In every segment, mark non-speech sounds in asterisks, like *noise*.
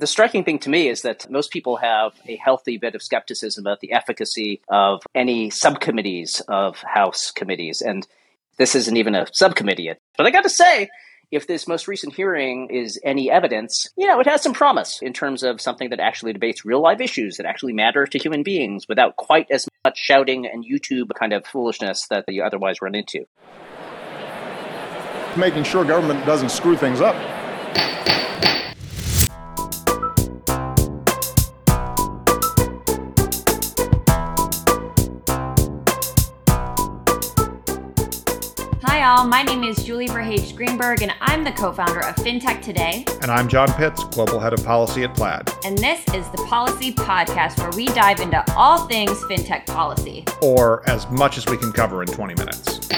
The striking thing to me is that most people have a healthy bit of skepticism about the efficacy of any subcommittees of House committees. And this isn't even a subcommittee yet. But I got to say, if this most recent hearing is any evidence, you know, it has some promise in terms of something that actually debates real life issues that actually matter to human beings without quite as much shouting and YouTube kind of foolishness that you otherwise run into. Making sure government doesn't screw things up. Y'all. My name is Julie Verhage Greenberg, and I'm the co founder of FinTech Today. And I'm John Pitts, Global Head of Policy at Plaid. And this is the Policy Podcast, where we dive into all things FinTech policy. Or as much as we can cover in 20 minutes.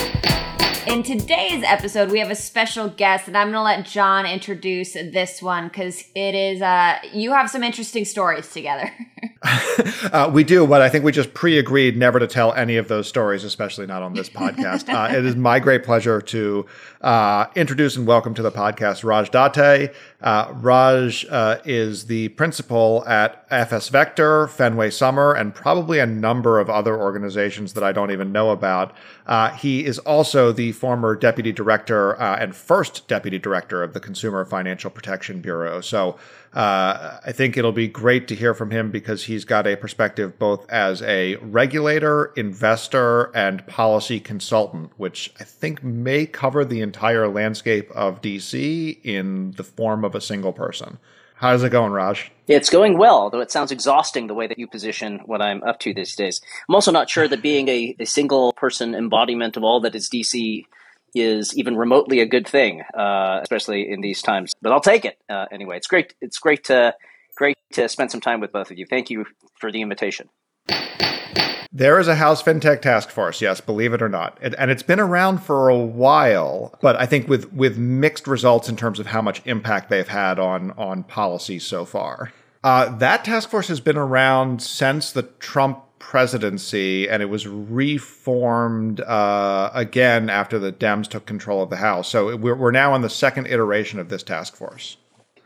In today's episode, we have a special guest, and I'm going to let John introduce this one because it is, uh, you have some interesting stories together. *laughs* *laughs* uh, we do, but I think we just pre agreed never to tell any of those stories, especially not on this podcast. Uh, it is my great pleasure to uh, introduce and welcome to the podcast Raj Date. Uh, Raj uh, is the principal at FS Vector, Fenway Summer, and probably a number of other organizations that I don't even know about. Uh, he is also the former deputy director uh, and first deputy director of the Consumer Financial Protection Bureau. So uh, I think it'll be great to hear from him because he's got a perspective both as a regulator, investor, and policy consultant, which I think may cover the entire landscape of DC in the form of a single person. How's it going, Raj? It's going well, though it sounds exhausting the way that you position what I'm up to these days. I'm also not sure that being a, a single person embodiment of all that is DC is even remotely a good thing, uh, especially in these times. But I'll take it uh, anyway. It's great. It's great to great to spend some time with both of you. Thank you for the invitation. There is a House FinTech task force, yes, believe it or not, and it's been around for a while. But I think with with mixed results in terms of how much impact they've had on on policy so far. Uh, that task force has been around since the Trump presidency, and it was reformed uh, again after the Dems took control of the House. So we're, we're now on the second iteration of this task force.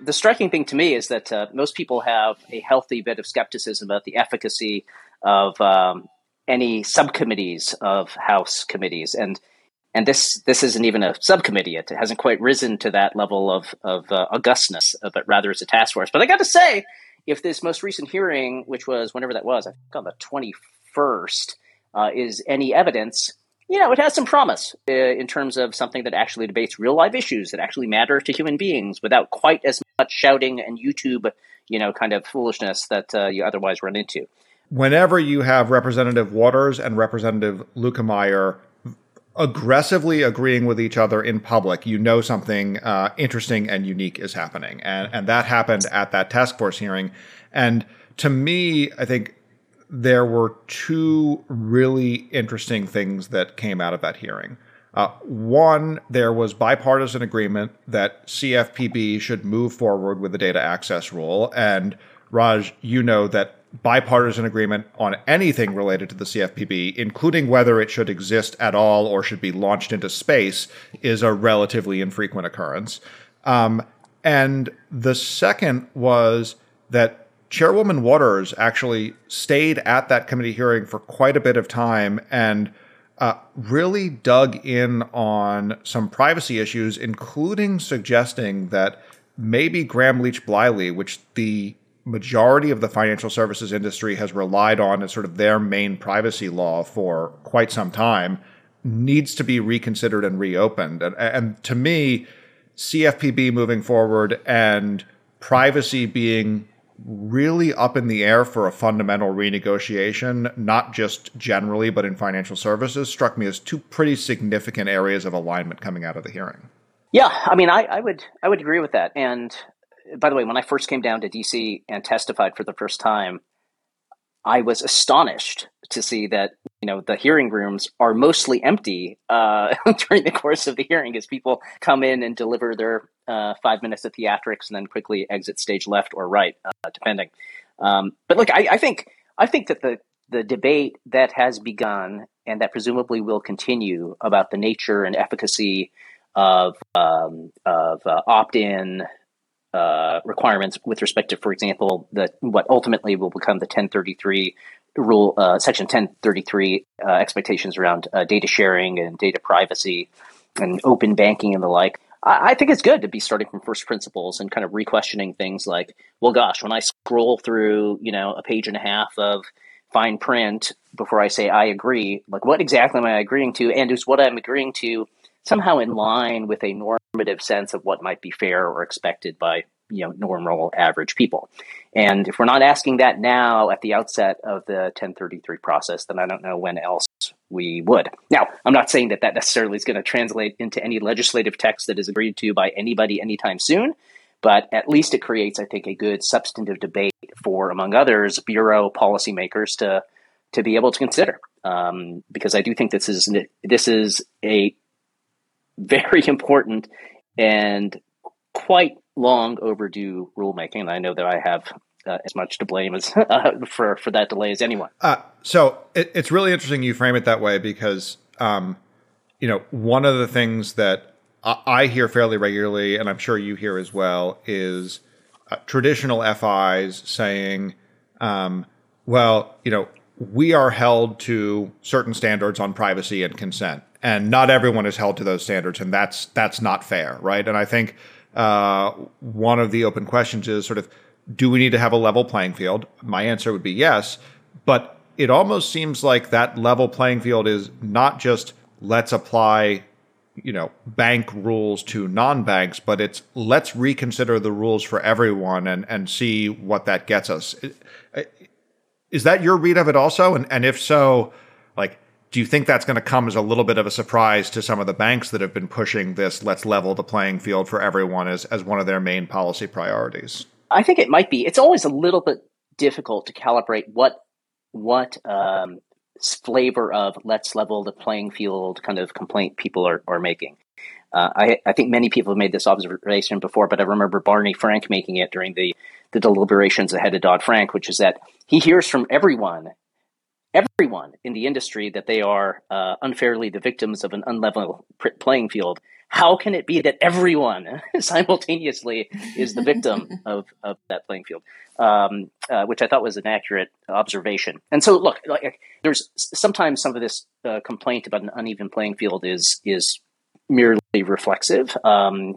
The striking thing to me is that uh, most people have a healthy bit of skepticism about the efficacy of um, any subcommittees of House committees, and and this this isn't even a subcommittee. It hasn't quite risen to that level of of uh, augustness, uh, but rather it's a task force. But I got to say, if this most recent hearing, which was whenever that was, I think on the 21st, uh, is any evidence, you know, it has some promise uh, in terms of something that actually debates real life issues that actually matter to human beings without quite as much shouting and YouTube, you know, kind of foolishness that uh, you otherwise run into. Whenever you have Representative Waters and Representative Luetkemeyer aggressively agreeing with each other in public, you know something uh, interesting and unique is happening. And, and that happened at that task force hearing. And to me, I think there were two really interesting things that came out of that hearing. Uh, one, there was bipartisan agreement that CFPB should move forward with the data access rule. And Raj, you know that bipartisan agreement on anything related to the CFPB, including whether it should exist at all or should be launched into space, is a relatively infrequent occurrence. Um, and the second was that Chairwoman Waters actually stayed at that committee hearing for quite a bit of time and uh, really dug in on some privacy issues, including suggesting that maybe Gramm-Leach-Bliley, which the majority of the financial services industry has relied on as sort of their main privacy law for quite some time needs to be reconsidered and reopened. And, and to me, CFPB moving forward and privacy being really up in the air for a fundamental renegotiation, not just generally, but in financial services, struck me as two pretty significant areas of alignment coming out of the hearing. Yeah, I mean, I, I would I would agree with that, and by the way, when I first came down to DC and testified for the first time, I was astonished to see that you know the hearing rooms are mostly empty uh, *laughs* during the course of the hearing as people come in and deliver their uh, five minutes of theatrics and then quickly exit stage left or right, uh, depending. Um, but look, I, I, think I think that the the debate that has begun and that presumably will continue about the nature and efficacy of um, of uh, opt in uh, requirements with respect to, for example, the what ultimately will become the 1033 rule, uh, section 1033 uh, expectations around uh, data sharing and data privacy and open banking and the like. I, I think it's good to be starting from first principles and kind of re-questioning things like, well, gosh, when I scroll through, you know, a page and a half of fine print before I say I agree, like what exactly am I agreeing to, and is what I'm agreeing to somehow in line with a normative sense of what might be fair or expected by you know normal average people. And if we're not asking that now at the outset of the 1033 process then i don't know when else we would. Now i'm not saying that that necessarily is going to translate into any legislative text that is agreed to by anybody anytime soon but at least it creates i think a good substantive debate for among others bureau policymakers to to be able to consider. Um, because i do think this is this is a very *laughs* important and quite long overdue rulemaking, and I know that I have uh, as much to blame as *laughs* uh, for for that delay as anyone. Uh, so it, it's really interesting you frame it that way because um, you know one of the things that I, I, hear fairly regularly, and I'm sure you hear as well, is uh, traditional FIs saying, um, "Well, you know." We are held to certain standards on privacy and consent, and not everyone is held to those standards, and that's that's not fair, right? And I think uh, one of the open questions is sort of, do we need to have a level playing field? My answer would be yes, but it almost seems like that level playing field is not just let's apply you know bank rules to non-banks but it's let's reconsider the rules for everyone and and see what that gets us is that your read of it also and and if so like do you think that's going to come as a little bit of a surprise to some of the banks that have been pushing this let's level the playing field for everyone as, as one of their main policy priorities? I think it might be. It's always a little bit difficult to calibrate what what um, flavor of let's level the playing field kind of complaint people are, are making. Uh, I, I, think many people have made this observation before, but I remember Barney Frank making it during the, the deliberations ahead of Dodd Frank, which is that he hears from everyone everyone in the industry that they are uh, unfairly the victims of an unlevel playing field. How can it be that everyone *laughs* simultaneously is the victim *laughs* of, of that playing field? Um, uh, which I thought was an accurate observation. And so, look, like, there's sometimes some of this uh, complaint about an uneven playing field is is merely reflexive. Um,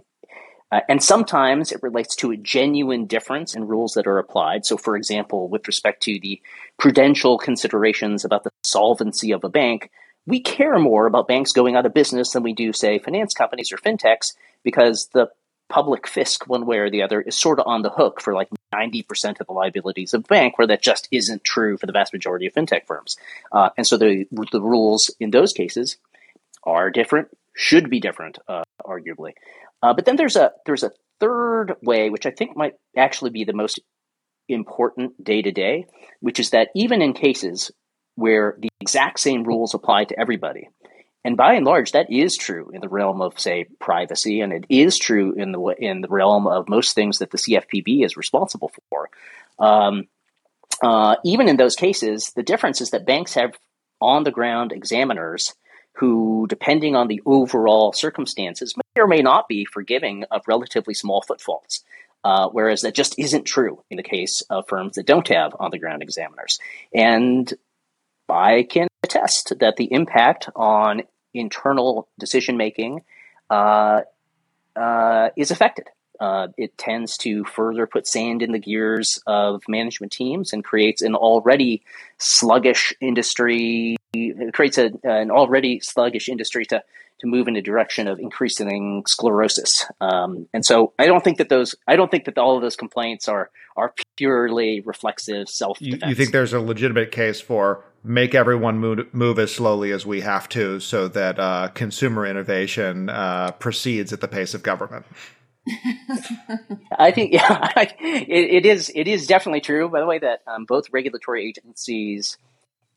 uh, and sometimes it relates to a genuine difference in rules that are applied. So, for example, with respect to the prudential considerations about the solvency of a bank, we care more about banks going out of business than we do, say, finance companies or fintechs, because the public fisc, one way or the other, is sort of on the hook for like 90% of the liabilities of a bank, where that just isn't true for the vast majority of fintech firms. Uh, and so the, the rules in those cases are different, should be different, uh, arguably. Uh, but then there's a there's a third way, which I think might actually be the most important day to day, which is that even in cases where the exact same rules apply to everybody, and by and large that is true in the realm of say privacy, and it is true in the in the realm of most things that the CFPB is responsible for. Um, uh, even in those cases, the difference is that banks have on the ground examiners who, depending on the overall circumstances, may or may not be forgiving of relatively small footfalls. Uh, whereas that just isn't true in the case of firms that don't have on the ground examiners. And I can attest that the impact on internal decision making uh, uh, is affected. Uh, it tends to further put sand in the gears of management teams and creates an already sluggish industry. It creates a, an already sluggish industry to to move in a direction of increasing sclerosis. Um, and so I don't think that those I don't think that all of those complaints are are purely reflexive self. You, you, think there's a legitimate case for make everyone move, move as slowly as we have to so that uh, consumer innovation uh, proceeds at the pace of government. I think *laughs* yeah, it, it is it is definitely true. By the way, that um, both regulatory agencies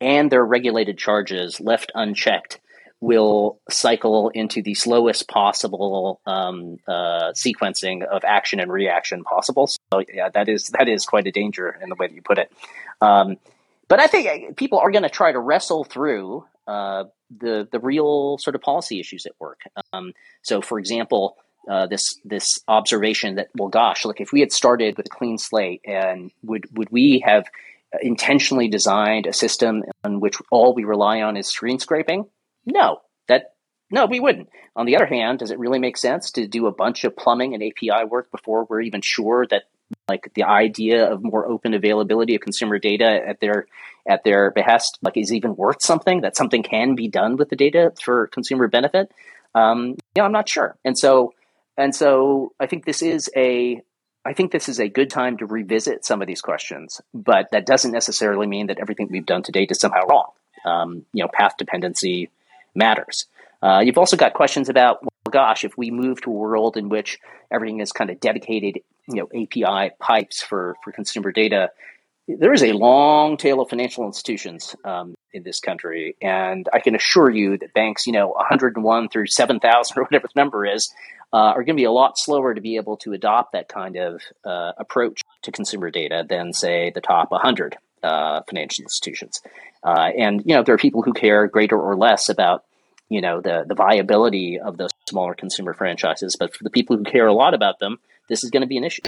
and their regulated charges left unchecked will cycle into the slowest possible um, uh, sequencing of action and reaction possible. So yeah, that is that is quite a danger in the way that you put it. Um, but I think uh, people are going to try to wrestle through uh, the the real sort of policy issues at work. Um, so, for example, uh, this this observation that well, gosh, look, if we had started with a clean slate, and would would we have intentionally designed a system on which all we rely on is screen scraping? No, that no, we wouldn't. On the other hand, does it really make sense to do a bunch of plumbing and API work before we're even sure that like the idea of more open availability of consumer data at their at their behest like is even worth something that something can be done with the data for consumer benefit um, yeah i'm not sure and so and so i think this is a i think this is a good time to revisit some of these questions but that doesn't necessarily mean that everything we've done to date is somehow wrong um, you know path dependency matters uh, you've also got questions about well, gosh if we move to a world in which everything is kind of dedicated you know API pipes for for consumer data. There is a long tail of financial institutions um, in this country, and I can assure you that banks, you know, 101 through 7,000 or whatever the number is, uh, are going to be a lot slower to be able to adopt that kind of uh, approach to consumer data than, say, the top 100 uh, financial institutions. Uh, and you know, there are people who care greater or less about you know the the viability of those smaller consumer franchises, but for the people who care a lot about them, this is going to be an issue.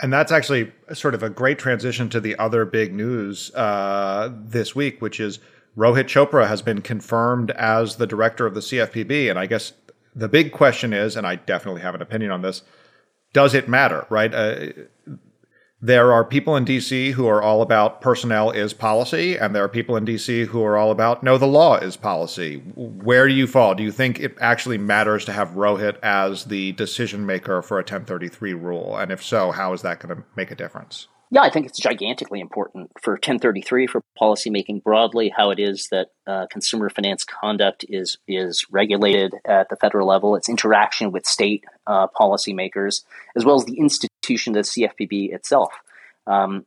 And that's actually sort of a great transition to the other big news uh, this week, which is Rohit Chopra has been confirmed as the director of the CFPB. And I guess the big question is, and I definitely have an opinion on this, does it matter, right? Uh, there are people in DC who are all about personnel is policy, and there are people in DC who are all about no, the law is policy. Where do you fall? Do you think it actually matters to have Rohit as the decision maker for a 1033 rule? And if so, how is that going to make a difference? Yeah, I think it's gigantically important for 1033 for policymaking broadly. How it is that uh, consumer finance conduct is is regulated at the federal level, its interaction with state uh, policymakers, as well as the institution, the CFPB itself. Um,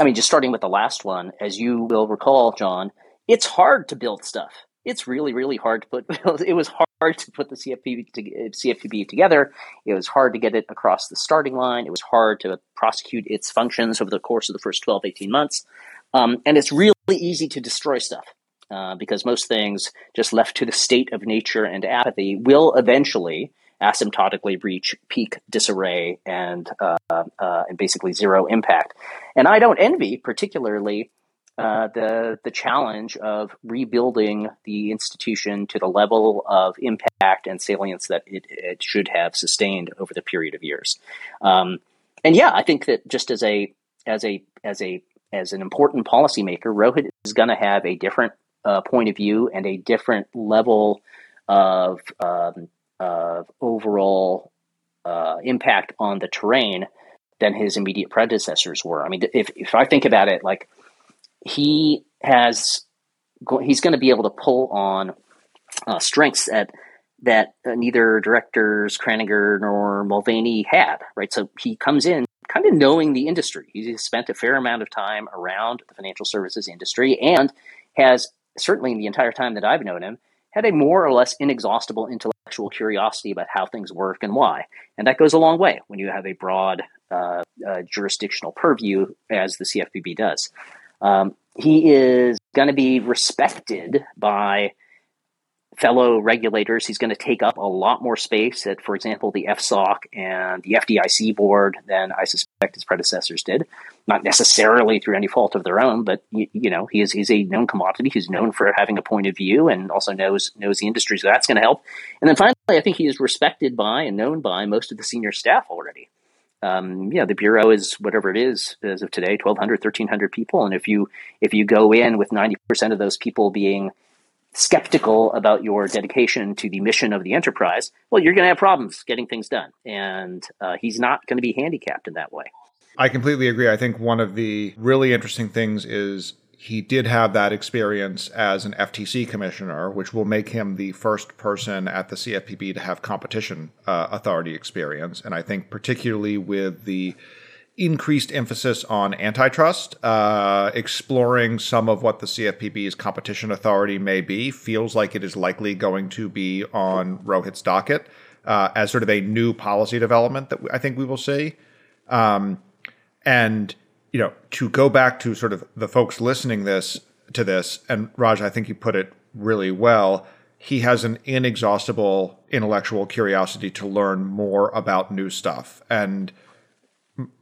I mean, just starting with the last one, as you will recall, John, it's hard to build stuff it's really really hard to put *laughs* it was hard to put the CFPB, to, CFPB together. It was hard to get it across the starting line. It was hard to prosecute its functions over the course of the first 12 18 months. Um, and it's really easy to destroy stuff uh, because most things just left to the state of nature and apathy will eventually asymptotically reach peak disarray and uh, uh, and basically zero impact. And i don't envy particularly uh, the the challenge of rebuilding the institution to the level of impact and salience that it, it should have sustained over the period of years. Um, and yeah, I think that just as a as a as a as an important policymaker, Rohit is going to have a different uh, point of view and a different level of um, of overall uh, impact on the terrain than his immediate predecessors were. I mean, if if I think about it, like he has he's going to be able to pull on uh, strengths that that uh, neither directors Kraninger nor Mulvaney had. Right, so he comes in kind of knowing the industry. He's spent a fair amount of time around the financial services industry and has certainly in the entire time that I've known him had a more or less inexhaustible intellectual curiosity about how things work and why. And that goes a long way when you have a broad uh, uh, jurisdictional purview, as the CFPB does. Um, he is going to be respected by fellow regulators. He's going to take up a lot more space at, for example, the FSOC and the FDIC board than I suspect his predecessors did. Not necessarily through any fault of their own, but you, you know, he is he's a known commodity. He's known for having a point of view and also knows knows the industry, so that's going to help. And then finally, I think he is respected by and known by most of the senior staff already um, yeah, the bureau is whatever it is as of today, 1,200, 1,300 people. And if you if you go in with 90% of those people being skeptical about your dedication to the mission of the enterprise, well, you're going to have problems getting things done. And uh, he's not going to be handicapped in that way. I completely agree. I think one of the really interesting things is he did have that experience as an FTC commissioner, which will make him the first person at the CFPB to have competition uh, authority experience. And I think, particularly with the increased emphasis on antitrust, uh, exploring some of what the CFPB's competition authority may be feels like it is likely going to be on Rohit's docket uh, as sort of a new policy development that I think we will see. Um, and you know, to go back to sort of the folks listening this to this, and Raj, I think you put it really well. he has an inexhaustible intellectual curiosity to learn more about new stuff. And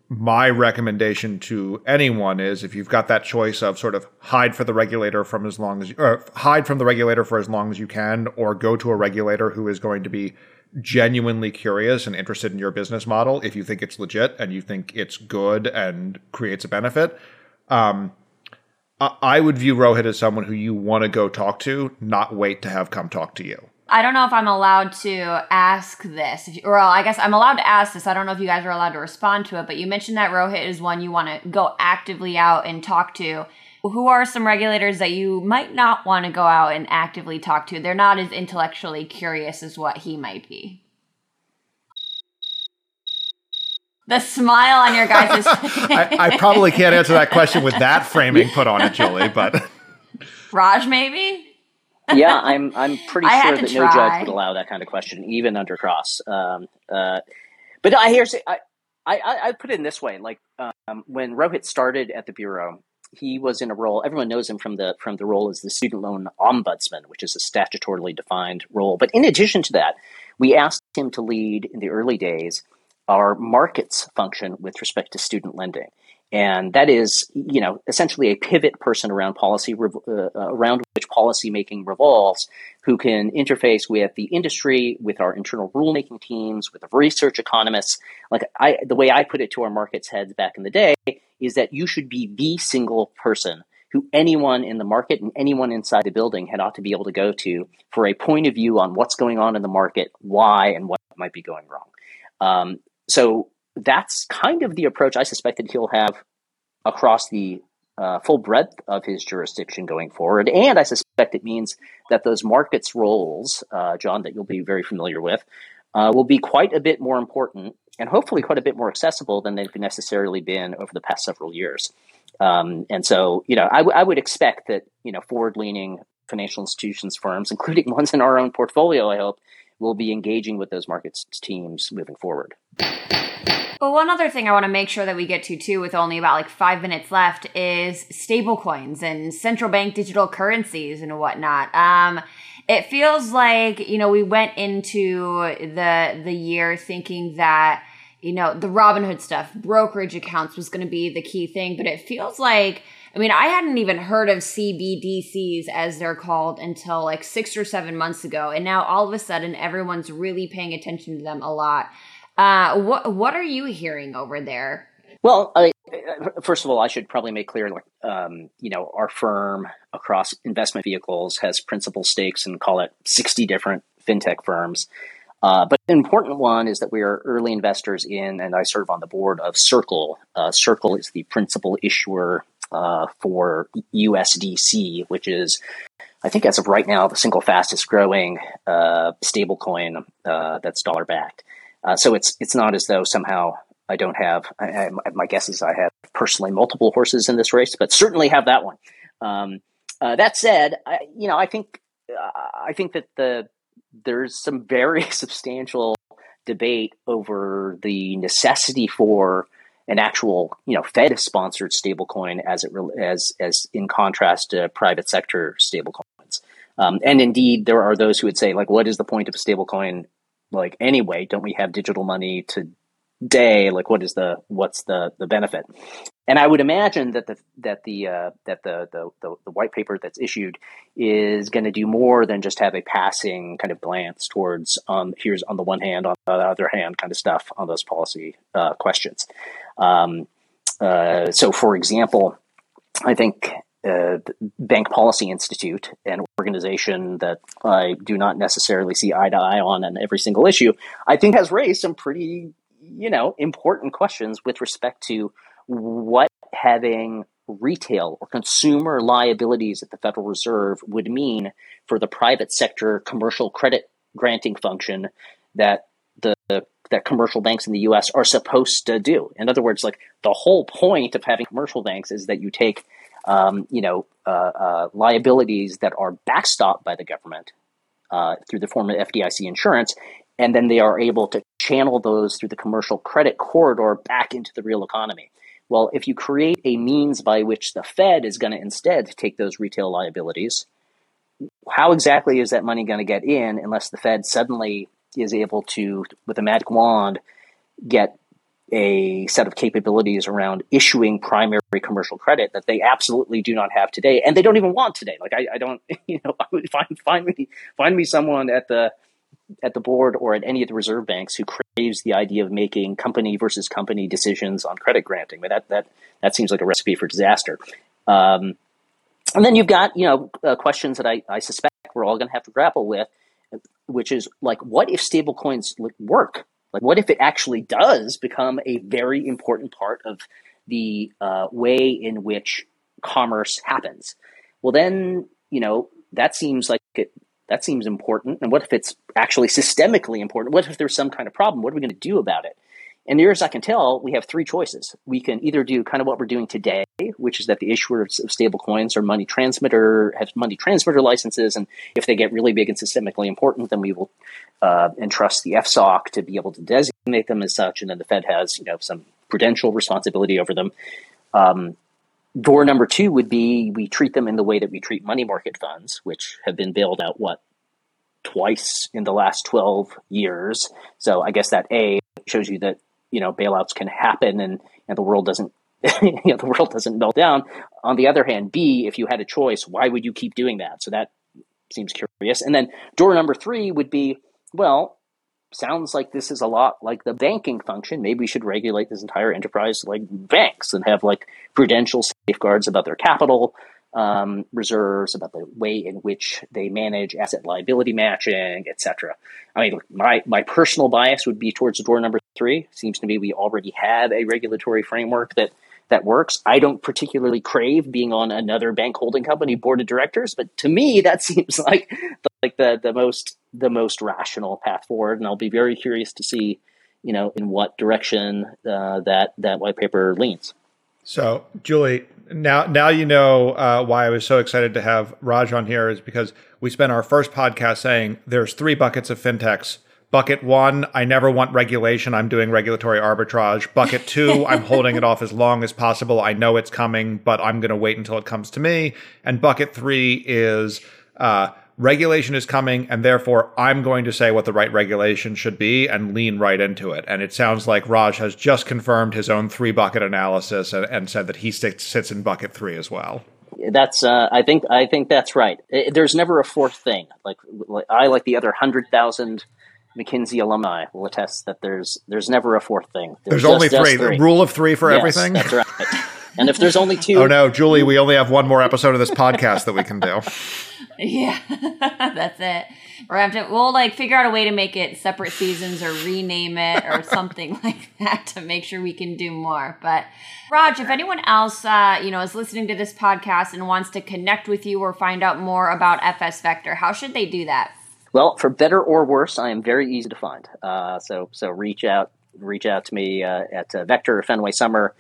my recommendation to anyone is if you've got that choice of sort of hide for the regulator from as long as or hide from the regulator for as long as you can or go to a regulator who is going to be genuinely curious and interested in your business model if you think it's legit and you think it's good and creates a benefit um, I would view Rohit as someone who you want to go talk to, not wait to have come talk to you. I don't know if I'm allowed to ask this. You, well, I guess I'm allowed to ask this. I don't know if you guys are allowed to respond to it, but you mentioned that Rohit is one you want to go actively out and talk to. Who are some regulators that you might not want to go out and actively talk to? They're not as intellectually curious as what he might be. The smile on your guys' *laughs* I, I probably can't answer that question with that framing put on it, Julie, but *laughs* Raj maybe? yeah, I'm I'm pretty *laughs* sure that try. no judge would allow that kind of question, even under cross. Um, uh, but I hear I, I I put it in this way: like um, when Rohit started at the bureau, he was in a role. Everyone knows him from the from the role as the student loan ombudsman, which is a statutorily defined role. But in addition to that, we asked him to lead in the early days our markets function with respect to student lending and that is, you know, essentially a pivot person around policy, uh, uh, around which policy making revolves, who can interface with the industry, with our internal rulemaking teams, with the research economists. Like I, the way I put it to our markets heads back in the day is that you should be the single person who anyone in the market and anyone inside the building had ought to be able to go to for a point of view on what's going on in the market, why, and what might be going wrong. Um, so that's kind of the approach I suspect that he'll have across the uh, full breadth of his jurisdiction going forward. And I suspect it means that those markets roles, uh, John, that you'll be very familiar with, uh, will be quite a bit more important and hopefully quite a bit more accessible than they've necessarily been over the past several years. Um, and so, you know, I, w- I would expect that, you know, forward leaning financial institutions firms, including *laughs* ones in our own portfolio, I hope, will be engaging with those markets teams moving forward. But one other thing I want to make sure that we get to too, with only about like five minutes left, is stablecoins and central bank digital currencies and whatnot. Um, it feels like you know we went into the the year thinking that you know the Robinhood stuff, brokerage accounts was going to be the key thing, but it feels like. I mean, I hadn't even heard of CBDCs as they're called until like six or seven months ago. And now all of a sudden, everyone's really paying attention to them a lot. Uh, what what are you hearing over there? Well, I, first of all, I should probably make clear, like, um, you know, our firm across investment vehicles has principal stakes and call it sixty different fintech firms. Uh, but an important one is that we are early investors in, and I serve on the board of Circle. Uh, Circle is the principal issuer uh, for USDC, which is, I think, as of right now, the single fastest growing uh, stablecoin uh, that's dollar backed. Uh, so it's it's not as though somehow I don't have. I, I, my guess is I have personally multiple horses in this race, but certainly have that one. Um, uh, that said, I, you know, I think uh, I think that the there's some very *laughs* substantial debate over the necessity for an actual, you know, Fed sponsored stablecoin as it as as in contrast to private sector stablecoins. Um, and indeed, there are those who would say, like, what is the point of a stablecoin like anyway don't we have digital money today? Like what is the what's the the benefit? And i would imagine that the that the uh, that the, the, the the white paper that's issued is going to do more than just have a passing kind of glance towards um here's on the one hand on the other hand kind of stuff on those policy uh, questions. Um, uh, so for example i think uh, Bank Policy Institute, an organization that I do not necessarily see eye to eye on on every single issue, I think has raised some pretty, you know, important questions with respect to what having retail or consumer liabilities at the Federal Reserve would mean for the private sector commercial credit granting function that the that commercial banks in the US are supposed to do. In other words, like the whole point of having commercial banks is that you take um, you know, uh, uh, liabilities that are backstopped by the government uh, through the form of FDIC insurance, and then they are able to channel those through the commercial credit corridor back into the real economy. Well, if you create a means by which the Fed is going to instead take those retail liabilities, how exactly is that money going to get in unless the Fed suddenly is able to, with a magic wand, get a set of capabilities around issuing primary commercial credit that they absolutely do not have today, and they don't even want today. Like I, I don't, *laughs* you know, find find me find me someone at the at the board or at any of the reserve banks who craves the idea of making company versus company decisions on credit granting. But that that that seems like a recipe for disaster. Um, and then you've got you know uh, questions that I, I suspect we're all going to have to grapple with, which is like, what if stablecoins work? Like, what if it actually does become a very important part of the uh, way in which commerce happens? Well, then you know that seems like it, that seems important. And what if it's actually systemically important? What if there's some kind of problem? What are we going to do about it? And near as I can tell, we have three choices. We can either do kind of what we're doing today, which is that the issuers of stable coins are money transmitter, have money transmitter licenses, and if they get really big and systemically important, then we will uh, entrust the FSOC to be able to designate them as such, and then the Fed has you know some prudential responsibility over them. Um, door number two would be we treat them in the way that we treat money market funds, which have been bailed out what twice in the last 12 years. So I guess that A shows you that you know bailouts can happen and, and the world doesn't *laughs* you know the world doesn't melt down. On the other hand b if you had a choice why would you keep doing that? So that seems curious. And then door number three would be well sounds like this is a lot like the banking function. Maybe we should regulate this entire enterprise like banks and have like prudential safeguards about their capital um, reserves, about the way in which they manage asset liability matching, etc. I mean, my my personal bias would be towards door number three. Seems to me we already have a regulatory framework that that works. I don't particularly crave being on another bank holding company board of directors, but to me that *laughs* seems like the, like the the most the most rational path forward, and I'll be very curious to see, you know, in what direction uh, that that white paper leans. So, Julie, now now you know uh, why I was so excited to have Raj on here is because we spent our first podcast saying there's three buckets of fintechs. Bucket one, I never want regulation. I'm doing regulatory arbitrage. Bucket two, *laughs* I'm holding it off as long as possible. I know it's coming, but I'm going to wait until it comes to me. And bucket three is uh, regulation is coming and therefore I'm going to say what the right regulation should be and lean right into it. And it sounds like Raj has just confirmed his own three bucket analysis and, and said that he sits, sits in bucket three as well. That's uh, I think I think that's right. There's never a fourth thing. Like, like I like the other hundred thousand McKinsey alumni will attest that there's there's never a fourth thing. There's, there's only three. three. rule of three for yes, everything. That's right. And if there's only *laughs* two, oh no, Julie, we only have one more episode of this podcast that we can do. *laughs* Yeah, *laughs* that's it. We're have to we'll like figure out a way to make it separate seasons or rename it or *laughs* something like that to make sure we can do more. But Raj, if anyone else uh, you know is listening to this podcast and wants to connect with you or find out more about FS Vector, how should they do that? Well, for better or worse, I am very easy to find. Uh, so so reach out reach out to me uh, at uh, Vector Fenway Summer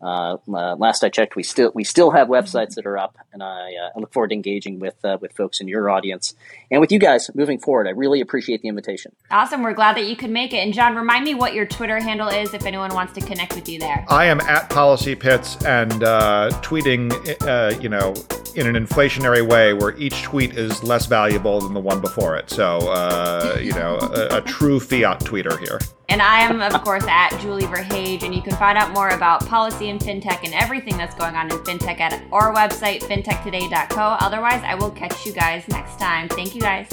uh, uh, last I checked, we still we still have websites that are up, and I, uh, I look forward to engaging with uh, with folks in your audience and with you guys moving forward. I really appreciate the invitation. Awesome, we're glad that you could make it. And John, remind me what your Twitter handle is if anyone wants to connect with you there. I am at Policy Pitts and uh, tweeting, uh, you know, in an inflationary way where each tweet is less valuable than the one before it. So, you know, a, a true fiat tweeter here. And I am, of course, at Julie Verhage, and you can find out more about policy and fintech and everything that's going on in fintech at our website, fintechtoday.co. Otherwise, I will catch you guys next time. Thank you guys.